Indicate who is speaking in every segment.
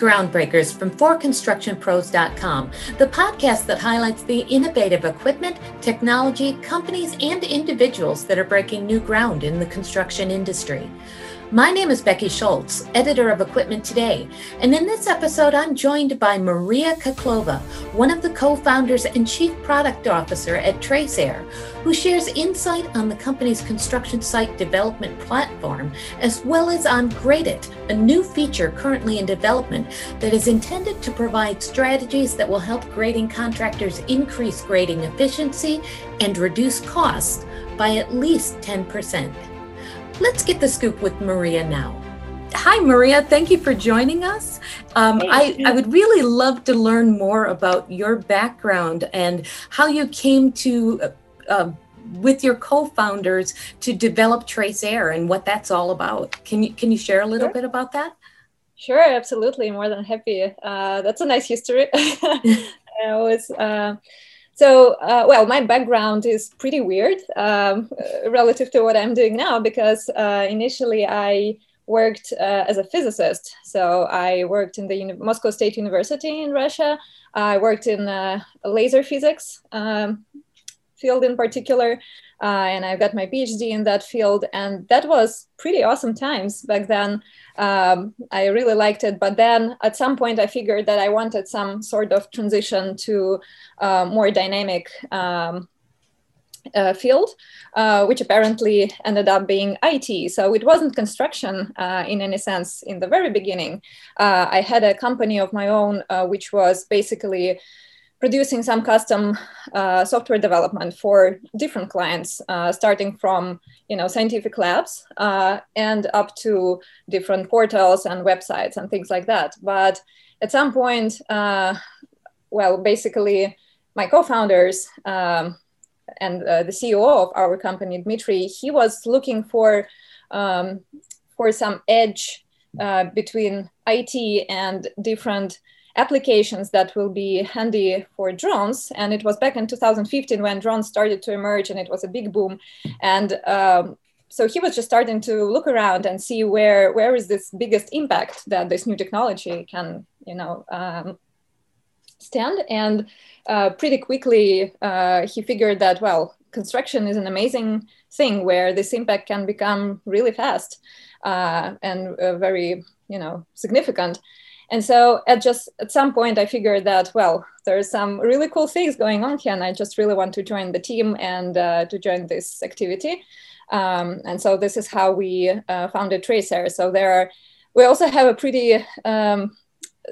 Speaker 1: Groundbreakers from ForConstructionPros.com, the podcast that highlights the innovative equipment, technology, companies, and individuals that are breaking new ground in the construction industry. My name is Becky Schultz, editor of Equipment Today, and in this episode, I'm joined by Maria Khokhlova, one of the co founders and chief product officer at Traceair, who shares insight on the company's construction site development platform, as well as on Gradeit, a new feature currently in development that is intended to provide strategies that will help grading contractors increase grading efficiency and reduce costs by at least 10%. Let's get the scoop with Maria now. Hi, Maria. Thank you for joining us. Um, I, I, would really love to learn more about your background and how you came to, uh, uh, with your co-founders, to develop Trace Air and what that's all about. Can you can you share a little sure. bit about that?
Speaker 2: Sure, absolutely. More than happy. Uh, that's a nice history. I was. Uh, so, uh, well, my background is pretty weird um, relative to what I'm doing now because uh, initially I worked uh, as a physicist. So I worked in the Uni- Moscow State University in Russia. I worked in uh, laser physics um, field in particular. Uh, and I've got my PhD in that field, and that was pretty awesome times back then. Um, I really liked it, but then at some point I figured that I wanted some sort of transition to uh, more dynamic um, uh, field, uh, which apparently ended up being IT. So it wasn't construction uh, in any sense in the very beginning. Uh, I had a company of my own, uh, which was basically producing some custom uh, software development for different clients, uh, starting from you know scientific labs uh, and up to different portals and websites and things like that. But at some point, uh, well, basically, my co-founders um, and uh, the CEO of our company, Dmitry, he was looking for um, for some edge uh, between IT and different applications that will be handy for drones. And it was back in 2015 when drones started to emerge and it was a big boom. And um, so he was just starting to look around and see where where is this biggest impact that this new technology can, you know, um, stand. And uh, pretty quickly uh, he figured that well, construction is an amazing thing where this impact can become really fast uh, and uh, very, you know, significant. And so at just at some point, I figured that well, there's some really cool things going on here, and I just really want to join the team and uh, to join this activity. Um, and so this is how we uh, founded Traceair. So there are, we also have a pretty um,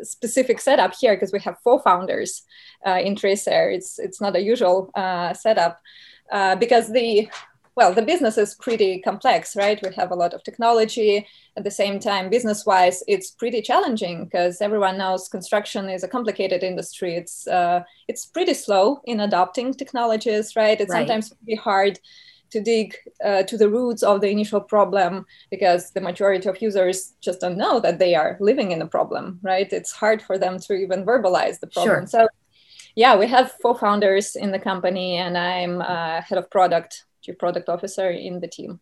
Speaker 2: specific setup here because we have four founders uh, in Traceair. It's it's not a usual uh, setup uh, because the well, the business is pretty complex, right? We have a lot of technology. At the same time, business wise, it's pretty challenging because everyone knows construction is a complicated industry. It's, uh, it's pretty slow in adopting technologies, right? It's right. sometimes pretty hard to dig uh, to the roots of the initial problem because the majority of users just don't know that they are living in a problem, right? It's hard for them to even verbalize the problem. Sure. So, yeah, we have four founders in the company, and I'm uh, head of product chief product officer in the team.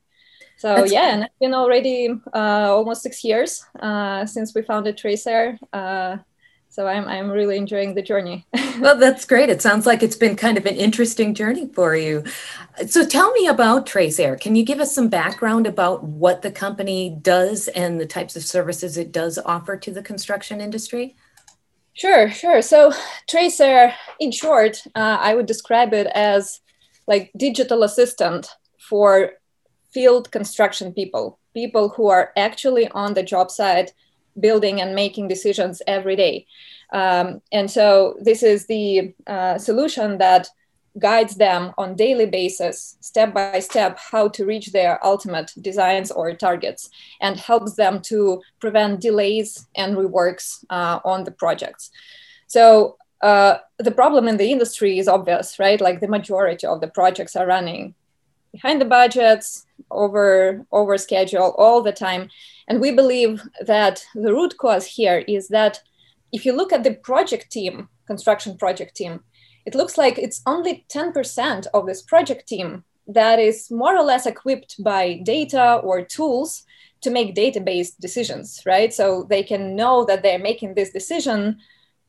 Speaker 2: So That's yeah, and it's been already uh, almost six years uh, since we founded Traceair. Uh, so I'm, I'm really enjoying the journey.
Speaker 1: well, that's great. It sounds like it's been kind of an interesting journey for you. So tell me about Traceair. Can you give us some background about what the company does and the types of services it does offer to the construction industry?
Speaker 2: Sure, sure. So Traceair, in short, uh, I would describe it as like digital assistant for field construction people, people who are actually on the job site building and making decisions every day. Um, and so this is the uh, solution that guides them on daily basis step by step how to reach their ultimate designs or targets and helps them to prevent delays and reworks uh, on the projects so uh, the problem in the industry is obvious, right? Like the majority of the projects are running behind the budgets, over over schedule all the time, and we believe that the root cause here is that if you look at the project team, construction project team, it looks like it's only 10% of this project team that is more or less equipped by data or tools to make data-based decisions, right? So they can know that they're making this decision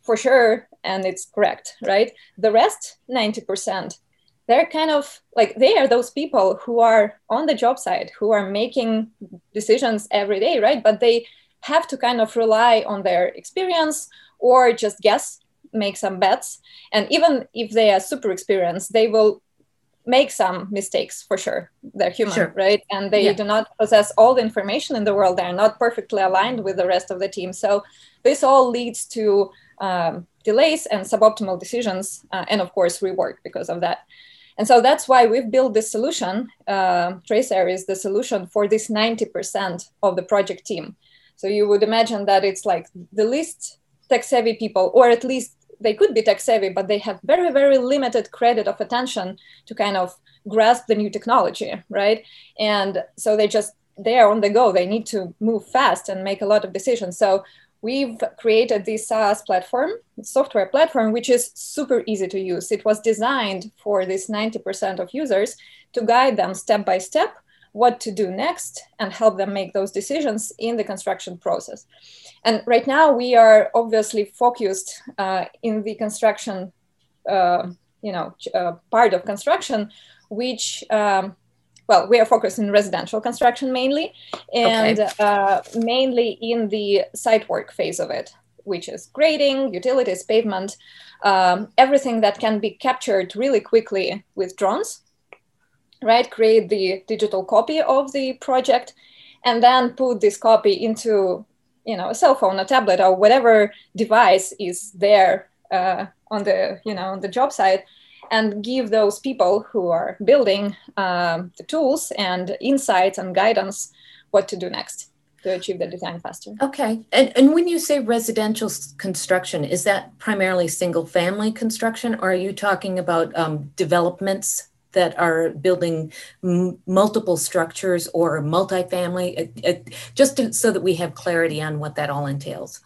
Speaker 2: for sure and it's correct, right? The rest, 90%, they're kind of like they are those people who are on the job site, who are making decisions every day, right? But they have to kind of rely on their experience or just guess, make some bets. And even if they are super experienced, they will make some mistakes for sure. They're human, sure. right? And they yeah. do not possess all the information in the world. They're not perfectly aligned with the rest of the team. So this all leads to um, delays and suboptimal decisions, uh, and of course, rework because of that. And so that's why we've built this solution. Uh, TraceAir is the solution for this 90% of the project team. So you would imagine that it's like the least tech savvy people, or at least they could be tech savvy, but they have very, very limited credit of attention to kind of grasp the new technology, right? And so they just they are on the go. They need to move fast and make a lot of decisions. So we've created this SaaS platform, software platform, which is super easy to use. It was designed for this 90% of users to guide them step by step what to do next and help them make those decisions in the construction process. And right now we are obviously focused uh, in the construction, uh, you know, uh, part of construction, which um, well, we are focused in residential construction mainly, and okay. uh, mainly in the site work phase of it, which is grading, utilities, pavement, um, everything that can be captured really quickly with drones right? Create the digital copy of the project and then put this copy into, you know, a cell phone, a tablet, or whatever device is there uh, on the, you know, on the job site and give those people who are building um, the tools and insights and guidance what to do next to achieve the design faster.
Speaker 1: Okay. And, and when you say residential construction, is that primarily single family construction or are you talking about um, developments that are building m- multiple structures or multifamily, it, it, just to, so that we have clarity on what that all entails.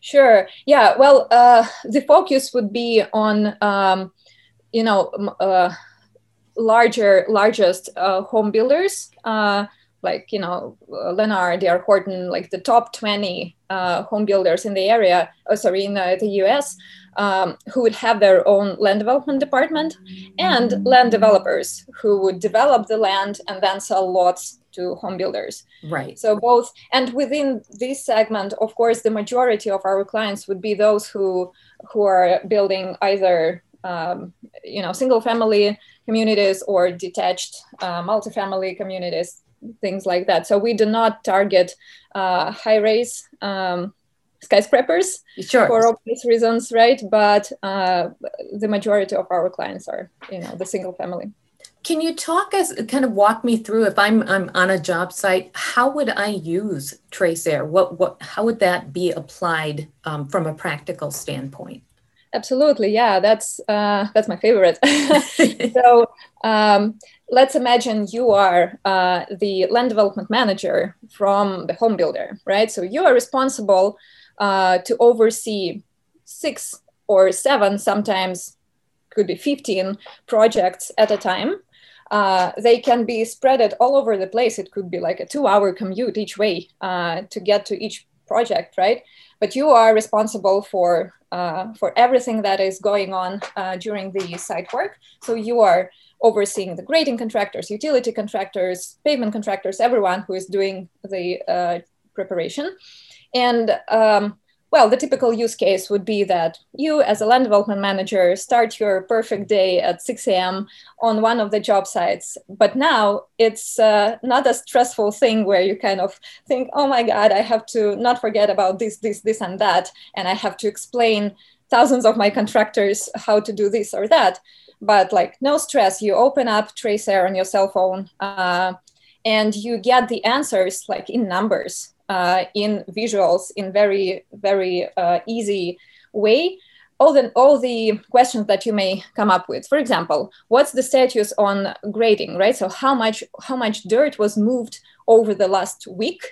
Speaker 2: Sure. Yeah. Well, uh, the focus would be on, um, you know, uh, larger, largest uh, home builders uh, like you know uh, Lennar, D.R. Horton, like the top 20 uh, home builders in the area, oh, sorry, in the, the US, um, who would have their own land development department, and land developers who would develop the land and then sell lots to home builders.
Speaker 1: Right.
Speaker 2: So both, and within this segment, of course, the majority of our clients would be those who who are building either um, you know single family communities or detached uh, multifamily communities things like that. So we do not target uh, high rise um, skyscrapers
Speaker 1: sure.
Speaker 2: for obvious reasons, right? But uh, the majority of our clients are, you know, the single family.
Speaker 1: Can you talk as kind of walk me through if I'm I'm on a job site, how would I use TraceAir? What what how would that be applied um, from a practical standpoint?
Speaker 2: Absolutely, yeah, that's uh, that's my favorite. so um, let's imagine you are uh, the land development manager from the home builder, right? So you are responsible uh, to oversee six or seven, sometimes could be 15 projects at a time. Uh, they can be spread all over the place. It could be like a two hour commute each way uh, to get to each project, right? But you are responsible for uh, for everything that is going on uh, during the site work. So you are overseeing the grading contractors, utility contractors, pavement contractors, everyone who is doing the uh, preparation. And um, well, the typical use case would be that you, as a land development manager, start your perfect day at 6 a.m. on one of the job sites. But now it's uh, not a stressful thing where you kind of think, oh my God, I have to not forget about this, this, this, and that. And I have to explain thousands of my contractors how to do this or that. But like, no stress. You open up TraceAir on your cell phone uh, and you get the answers like in numbers uh, in visuals in very very uh, easy way. All the all the questions that you may come up with. For example what's the status on grading right? So how much how much dirt was moved over the last week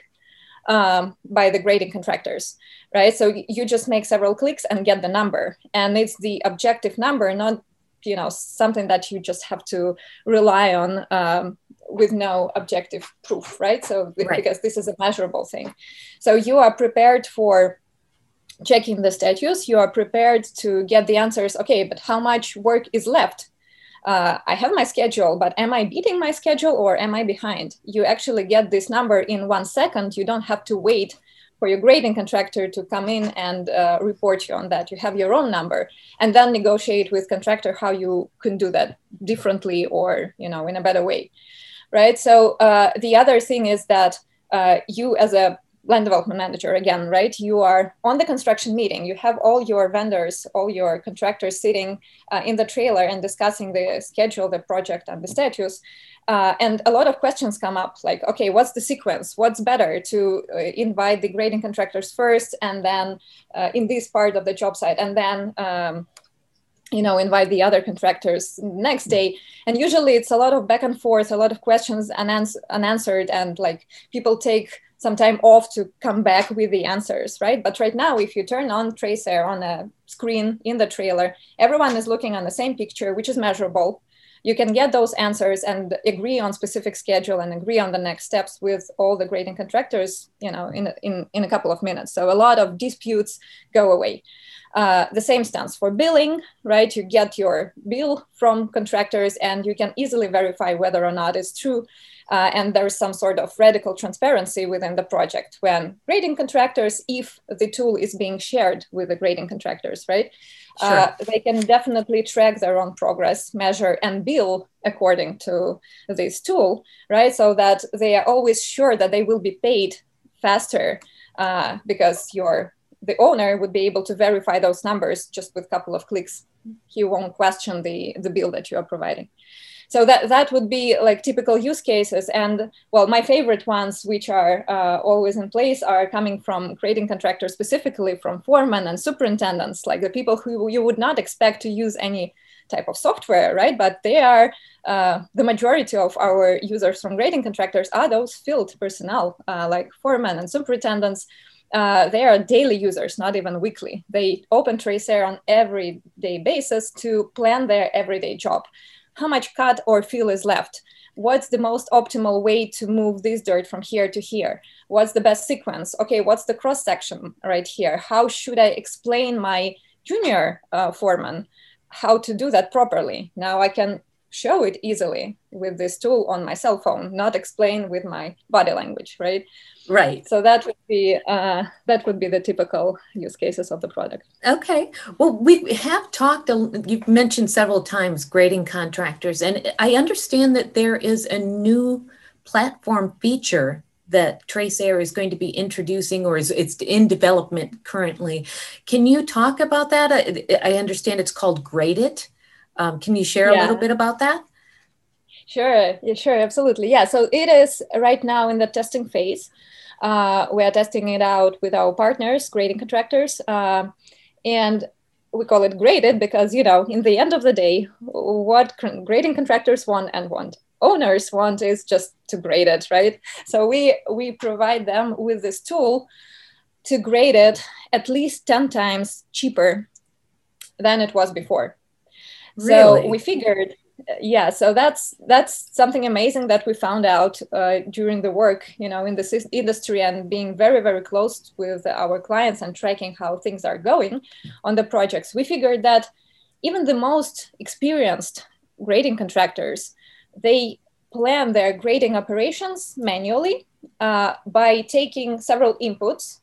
Speaker 2: um, by the grading contractors right? So you just make several clicks and get the number. And it's the objective number not you know something that you just have to rely on um, with no objective proof, right? So right. because this is a measurable thing, so you are prepared for checking the status. You are prepared to get the answers. Okay, but how much work is left? Uh, I have my schedule, but am I beating my schedule or am I behind? You actually get this number in one second. You don't have to wait for your grading contractor to come in and uh, report you on that. You have your own number and then negotiate with contractor how you can do that differently or you know in a better way, right? So uh, the other thing is that uh, you as a land development manager again, right? You are on the construction meeting. You have all your vendors, all your contractors sitting uh, in the trailer and discussing the schedule, the project, and the status. Uh, and a lot of questions come up like, okay, what's the sequence? What's better to uh, invite the grading contractors first and then uh, in this part of the job site and then um, you know invite the other contractors next day and usually it's a lot of back and forth a lot of questions unans- unanswered and like people take some time off to come back with the answers right? But right now if you turn on TraceAir on a screen in the trailer everyone is looking on the same picture which is measurable. You can get those answers and agree on specific schedule and agree on the next steps with all the grading contractors you know in, in, in a couple of minutes. So a lot of disputes go away. Uh, the same stands for billing right? You get your bill from contractors and you can easily verify whether or not it's true uh, and there's some sort of radical transparency within the project when grading contractors if the tool is being shared with the grading contractors right? Sure. uh, they can definitely track their own progress measure and bill according to this tool right? So that they are always sure that they will be paid faster uh, because your the owner would be able to verify those numbers just with a couple of clicks. He won't question the the bill that you are providing so that that would be like typical use cases. And well my favorite ones which are uh, always in place are coming from grading contractors specifically from foremen and superintendents like the people who you would not expect to use any type of software right? But they are uh, the majority of our users from grading contractors are those field personnel uh, like foremen and superintendents. Uh, they are daily users, not even weekly. They open TraceAir on everyday basis to plan their everyday job how much cut or fill is left? What's the most optimal way to move this dirt from here to here? What's the best sequence? Okay what's the cross section right here? How should i explain my junior uh, foreman how to do that properly? Now i can show it easily with this tool on my cell phone not explain with my body language right
Speaker 1: right
Speaker 2: so that would be uh, that would be the typical use cases of the product
Speaker 1: okay well we have talked you've mentioned several times grading contractors and i understand that there is a new platform feature that trace air is going to be introducing or is it's in development currently. Can you talk about that? I, I understand it's called GradeIt. Um, can you share yeah. a little bit about that?
Speaker 2: Sure, yeah, sure, absolutely. Yeah, so it is right now in the testing phase. Uh, we are testing it out with our partners, grading contractors, uh, and we call it GradeIt because you know, in the end of the day, what grading contractors want and want owners want is just to grade it, right? So we we provide them with this tool to grade it at least ten times cheaper than it was before. Really? So we figured, yeah. So that's that's something amazing that we found out uh, during the work, you know, in the industry and being very very close with our clients and tracking how things are going on the projects. We figured that even the most experienced grading contractors, they plan their grading operations manually uh, by taking several inputs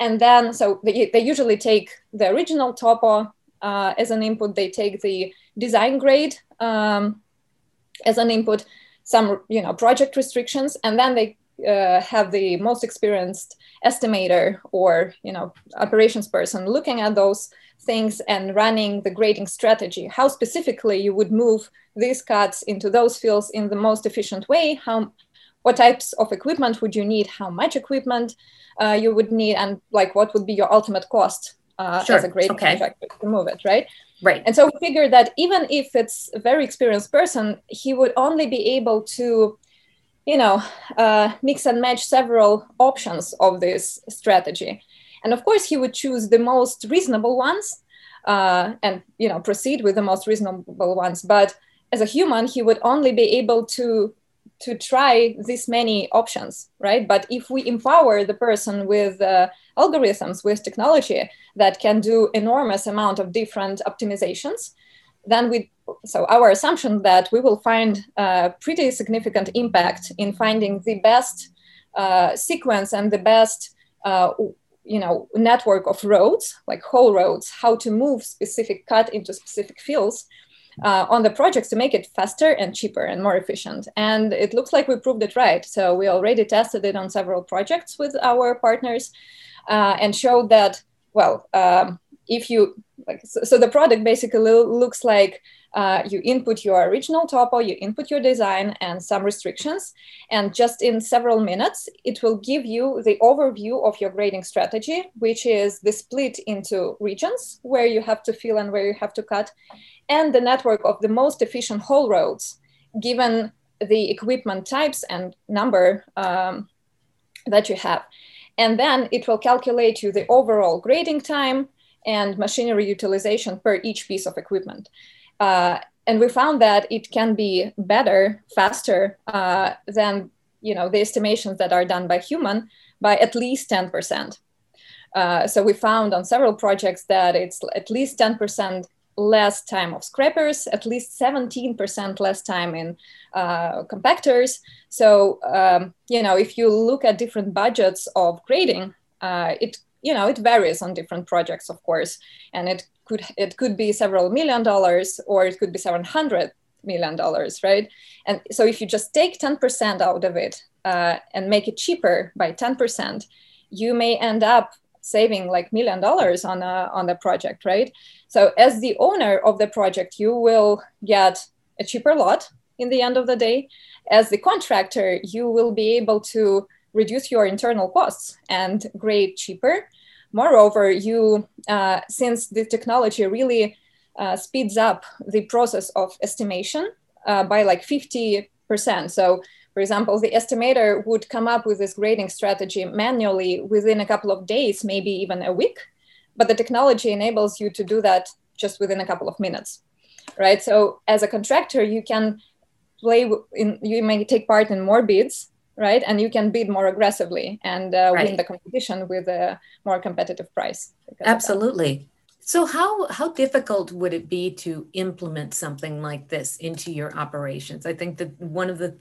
Speaker 2: and then so they, they usually take the original topo uh, as an input. They take the design grade um, as an input, some you know project restrictions, and then they uh, have the most experienced estimator or you know operations person looking at those things and running the grading strategy. How specifically you would move these cuts into those fields in the most efficient way. How what types of equipment would you need? How much equipment uh, you would need, and like what would be your ultimate cost uh, sure. as a great okay. contractor to move it, right?
Speaker 1: Right.
Speaker 2: And so we figured that even if it's a very experienced person, he would only be able to, you know, uh, mix and match several options of this strategy. And of course, he would choose the most reasonable ones uh, and, you know, proceed with the most reasonable ones. But as a human, he would only be able to to try this many options, right? But if we empower the person with uh, algorithms, with technology that can do enormous amount of different optimizations, then we, so our assumption that we will find a pretty significant impact in finding the best uh, sequence and the best, uh, you know, network of roads, like haul roads, how to move specific cut into specific fields uh, on the projects to make it faster and cheaper and more efficient. And it looks like we proved it right. So we already tested it on several projects with our partners uh, and showed that, well, um, if you, like, so, so, the product basically looks like uh, you input your original topo, you input your design and some restrictions, and just in several minutes, it will give you the overview of your grading strategy, which is the split into regions where you have to fill and where you have to cut, and the network of the most efficient haul roads, given the equipment types and number um, that you have. And then it will calculate you the overall grading time and machinery utilization per each piece of equipment. Uh, and we found that it can be better, faster uh, than you know the estimations that are done by human by at least 10%. Uh, so we found on several projects that it's at least 10% less time of scrapers, at least 17% less time in uh, compactors. So, um, you know, if you look at different budgets of grading, uh, it, you know, it varies on different projects, of course, and it could, it could be several million dollars or it could be 700 million dollars, right? And so if you just take 10% out of it uh, and make it cheaper by 10%, you may end up saving like million dollars on a on the project, right? So as the owner of the project, you will get a cheaper lot in the end of the day. As the contractor, you will be able to reduce your internal costs and grade cheaper. Moreover, you uh, since the technology really uh, speeds up the process of estimation uh, by like 50%. So for example, the estimator would come up with this grading strategy manually within a couple of days, maybe even a week, but the technology enables you to do that just within a couple of minutes, right? So as a contractor, you can play in, you may take part in more bids, right? And you can bid more aggressively and uh, right. win the competition with a more competitive price.
Speaker 1: Absolutely. So how how difficult would it be to implement something like this into your operations? I think that one of the,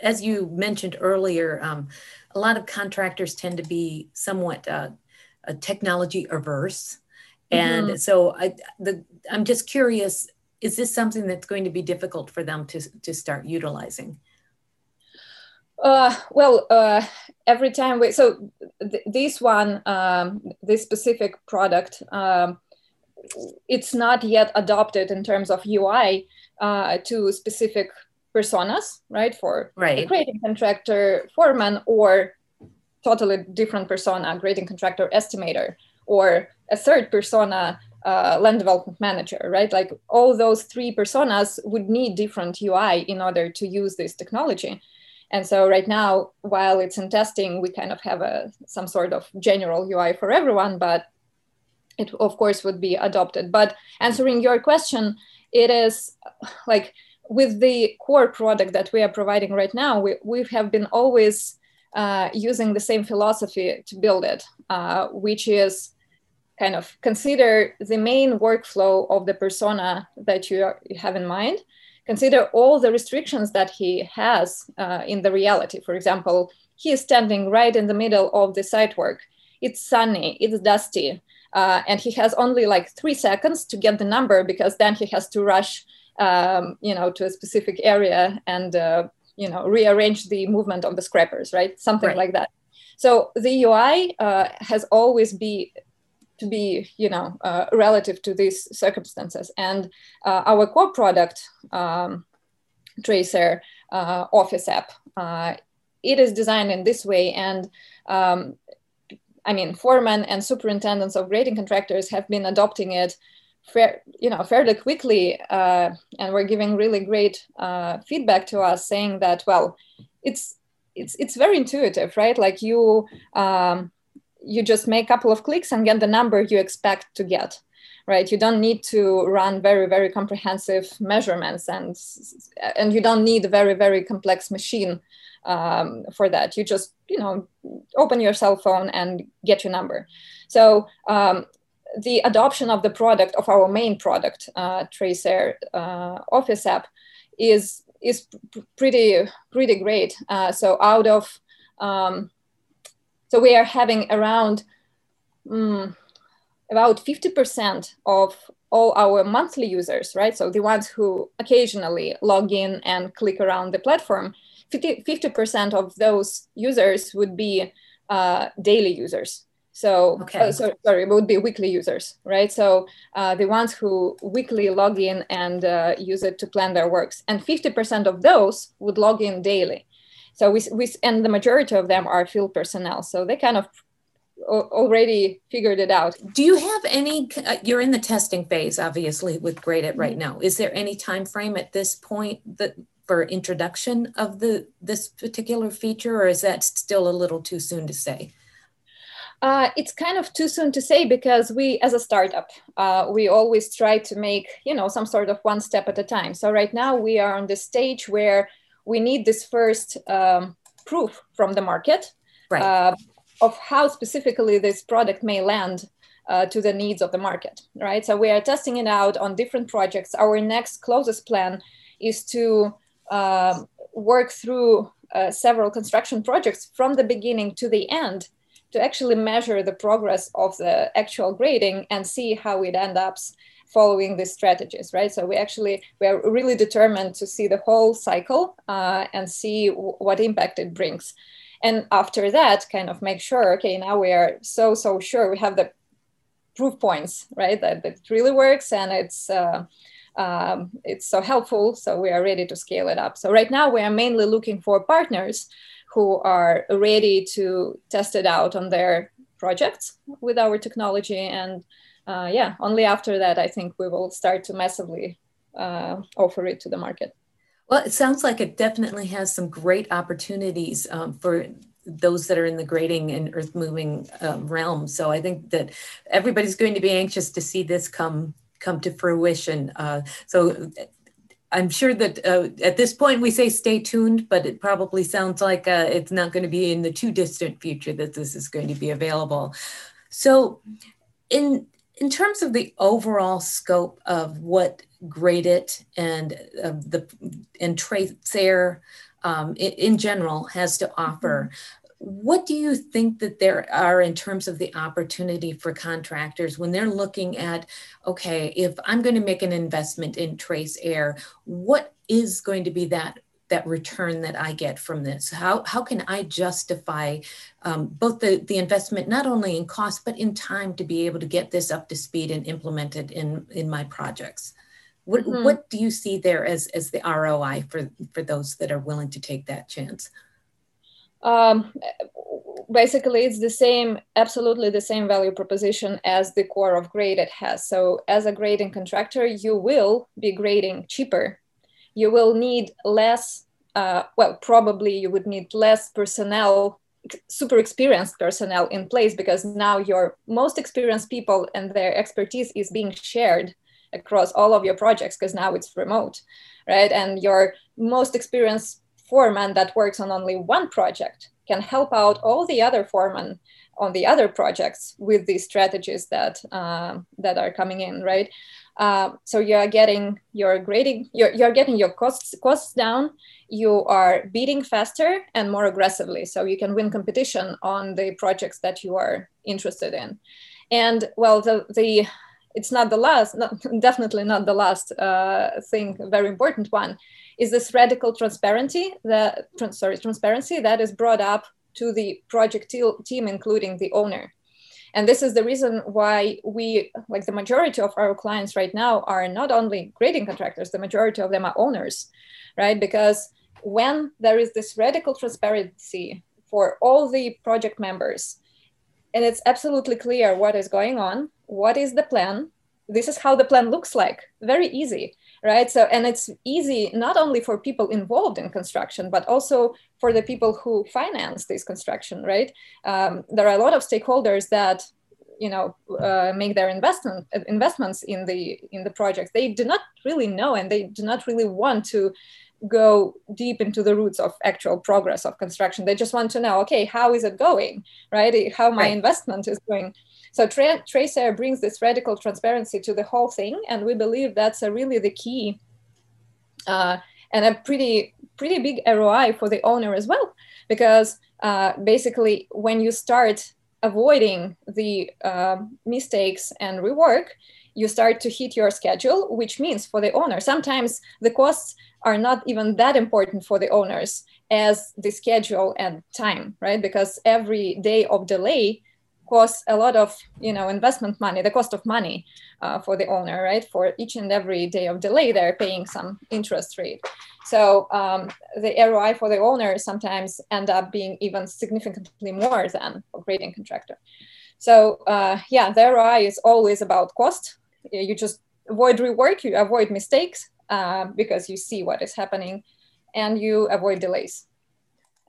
Speaker 1: as you mentioned earlier, um, a lot of contractors tend to be somewhat uh, technology averse, and mm-hmm. so I the I'm just curious: is this something that's going to be difficult for them to to start utilizing?
Speaker 2: Uh, well, uh, every time we so th- this one, um, this specific product. Um, it's not yet adopted in terms of UI uh, to specific personas, right? For
Speaker 1: right.
Speaker 2: a grading contractor, foreman, or totally different persona, grading contractor, estimator, or a third persona, uh, land development manager, right? Like all those three personas would need different UI in order to use this technology. And so right now, while it's in testing, we kind of have a some sort of general UI for everyone, but it of course would be adopted. But answering your question, it is like with the core product that we are providing right now, we, we have been always uh, using the same philosophy to build it, uh, which is kind of consider the main workflow of the persona that you, are, you have in mind. Consider all the restrictions that he has uh, in the reality. For example, he is standing right in the middle of the site work. It's sunny, it's dusty, uh, and he has only like three seconds to get the number because then he has to rush, um, you know, to a specific area and uh, you know rearrange the movement of the scrapers, right? Something right. like that. So the UI uh, has always be to be, you know, uh, relative to these circumstances. And uh, our core product, um, TraceAir uh, Office app, it is designed in this way and um, I mean, foremen and superintendents of grading contractors have been adopting it, fair, you know, fairly quickly, uh, and we're giving really great uh, feedback to us, saying that well, it's it's it's very intuitive, right? Like you um, you just make a couple of clicks and get the number you expect to get, right? You don't need to run very, very comprehensive measurements and, and you don't need a very, very complex machine um, for that. You just, you know, open your cell phone and get your number. So um, the adoption of the product of our main product, uh, TraceAir uh, Office app, is is pretty pretty great. Uh, so out of um, so we are having around um, about 50% of all our monthly users, right? So the ones who occasionally log in and click around the platform, 50, percent of those users would be uh, daily users. So, okay. uh, so, sorry, would be weekly users, right? So uh, the ones who weekly log in and uh, use it to plan their works, and 50% of those would log in daily. So we, we and the majority of them are field personnel. So they kind of already figured it out.
Speaker 1: Do you have any? Uh, you're in the testing phase, obviously, with Gradeit right now. Is there any time frame at this point that for introduction of the this particular feature, or is that still a little too soon to say?
Speaker 2: Uh, it's kind of too soon to say because we, as a startup, uh, we always try to make you know some sort of one step at a time. So right now we are on the stage where we need this first um, proof from the market. Right. Uh, of how specifically this product may land uh, to the needs of the market, right? So we are testing it out on different projects. Our next closest plan is to uh, work through uh, several construction projects from the beginning to the end to actually measure the progress of the actual grading and see how it ends up following these strategies, right? So we actually, we are really determined to see the whole cycle uh, and see what impact it brings and after that kind of make sure okay now we are so so sure we have the proof points right that, it really works and it's uh, um, it's so helpful. So we are ready to scale it up. So right now we are mainly looking for partners who are ready to test it out on their projects with our technology. And uh, yeah only after that i think we will start to massively uh, offer it to the market
Speaker 1: well, it sounds like it definitely has some great opportunities um, for those that are in the grading and earth moving um, realm. So I think that everybody's going to be anxious to see this come come to fruition. Uh, so I'm sure that uh, at this point we say stay tuned, but it probably sounds like uh, it's not going to be in the too distant future that this is going to be available. So, in in terms of the overall scope of what Gradeit and uh, the and TraceAir um, in, in, general has to offer. What do you think that there are in terms of the opportunity for contractors when they're looking at, okay, if I'm going to make an investment in TraceAir, what is going to be that that return that I get from this? How, how can I justify um, both the, the investment, not only in cost, but in time to be able to get this up to speed and implemented in, in my projects? What, mm-hmm. what do you see there as, as the ROI for, for those that are willing to take that chance?
Speaker 2: Um, basically, it's the same, absolutely the same value proposition as the core of Gradeit has. So, as a grading contractor, you will be grading cheaper you will need less, uh, well, probably you would need less personnel, super experienced personnel in place because now your most experienced people and their expertise is being shared across all of your projects because now it's remote, right? And your most experienced foreman that works on only one project can help out all the other foremen on the other projects with these strategies that uh, that are coming in, right? Uh, so you are getting your grading, you're, you're getting your costs costs down. You are bidding faster and more aggressively, so you can win competition on the projects that you are interested in. And well, the the it's not the last, not, definitely not the last uh, thing, very important one, is this radical transparency that sorry transparency that is brought up to the project team, including the owner. And this is the reason why we, like the majority of our clients right now, are not only grading contractors, the majority of them are owners, right? Because when there is this radical transparency for all the project members, and it's absolutely clear what is going on, what is the plan, this is how the plan looks like, very easy right? So and it's easy not only for people involved in construction but also for the people who finance this construction right? Um, there are a lot of stakeholders that you know uh, make their investment investments in the in the project. They do not really know and they do not really want to go deep into the roots of actual progress of construction. They just want to know okay how is it going right? How my right. investment is going so Tra- TraceAir brings this radical transparency to the whole thing and we believe that's really the key uh, and a pretty pretty big roi for the owner as well because uh, basically when you start avoiding the uh, mistakes and rework, you start to hit your schedule, which means for the owner, sometimes the costs are not even that important for the owners as the schedule and time, right? Because every day of delay costs a lot of you know investment money the cost of money uh, for the owner right? For each and every day of delay they're paying some interest rate. So um, the roi for the owner sometimes end up being even significantly more than a grading contractor. So uh, yeah the roi is always about cost. You just avoid rework you avoid mistakes uh, because you see what is happening and you avoid delays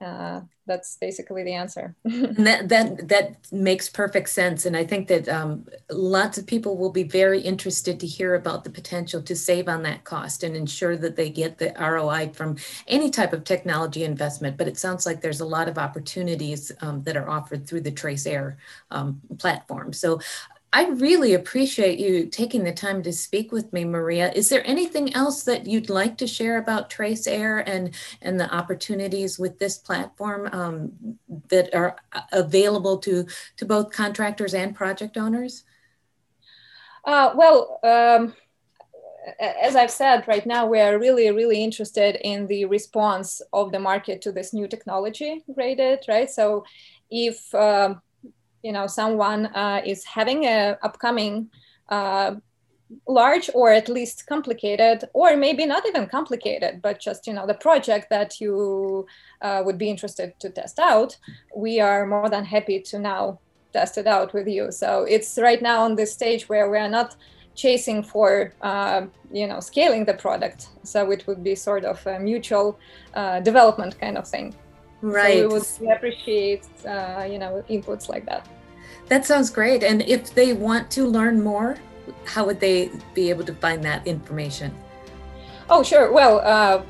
Speaker 2: uh, that's basically the answer.
Speaker 1: that that that makes perfect sense, and I think that um, lots of people will be very interested to hear about the potential to save on that cost and ensure that they get the ROI from any type of technology investment. But it sounds like there's a lot of opportunities um, that are offered through the Trace Air um, platform. So I really appreciate you taking the time to speak with me, Maria. Is there anything else that you'd like to share about Trace Air and, and the opportunities with this platform um, that are uh, available to, to both contractors and project owners?
Speaker 2: Uh, well, um, as I've said, right now we are really, really interested in the response of the market to this new technology GradeIt, right? So if um, you know someone uh, is having a upcoming uh, large or at least complicated or maybe not even complicated but just you know the project that you uh, would be interested to test out we are more than happy to now test it out with you. So it's right now on this stage where we are not chasing for uh, you know scaling the product. So it would be sort of a mutual uh, development kind of thing
Speaker 1: Right.
Speaker 2: So we would appreciate, uh, you know, inputs like that.
Speaker 1: That sounds great. And if they want to learn more, how would they be able to find that information?
Speaker 2: Oh, sure. Well, uh,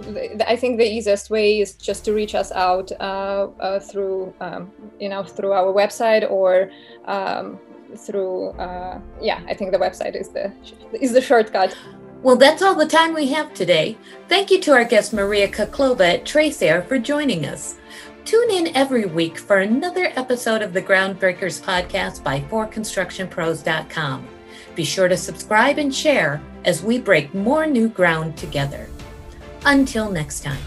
Speaker 2: I think the easiest way is just to reach us out uh, uh, through, um, you know, through our website or um, through, uh, yeah, I think the website is the is the shortcut.
Speaker 1: Well, that's all the time we have today. Thank you to our guest Maria Khokhlova at TraceAir for joining us. Tune in every week for another episode of the Groundbreakers podcast by ForConstructionPros.com. Be sure to subscribe and share as we break more new ground together. Until next time.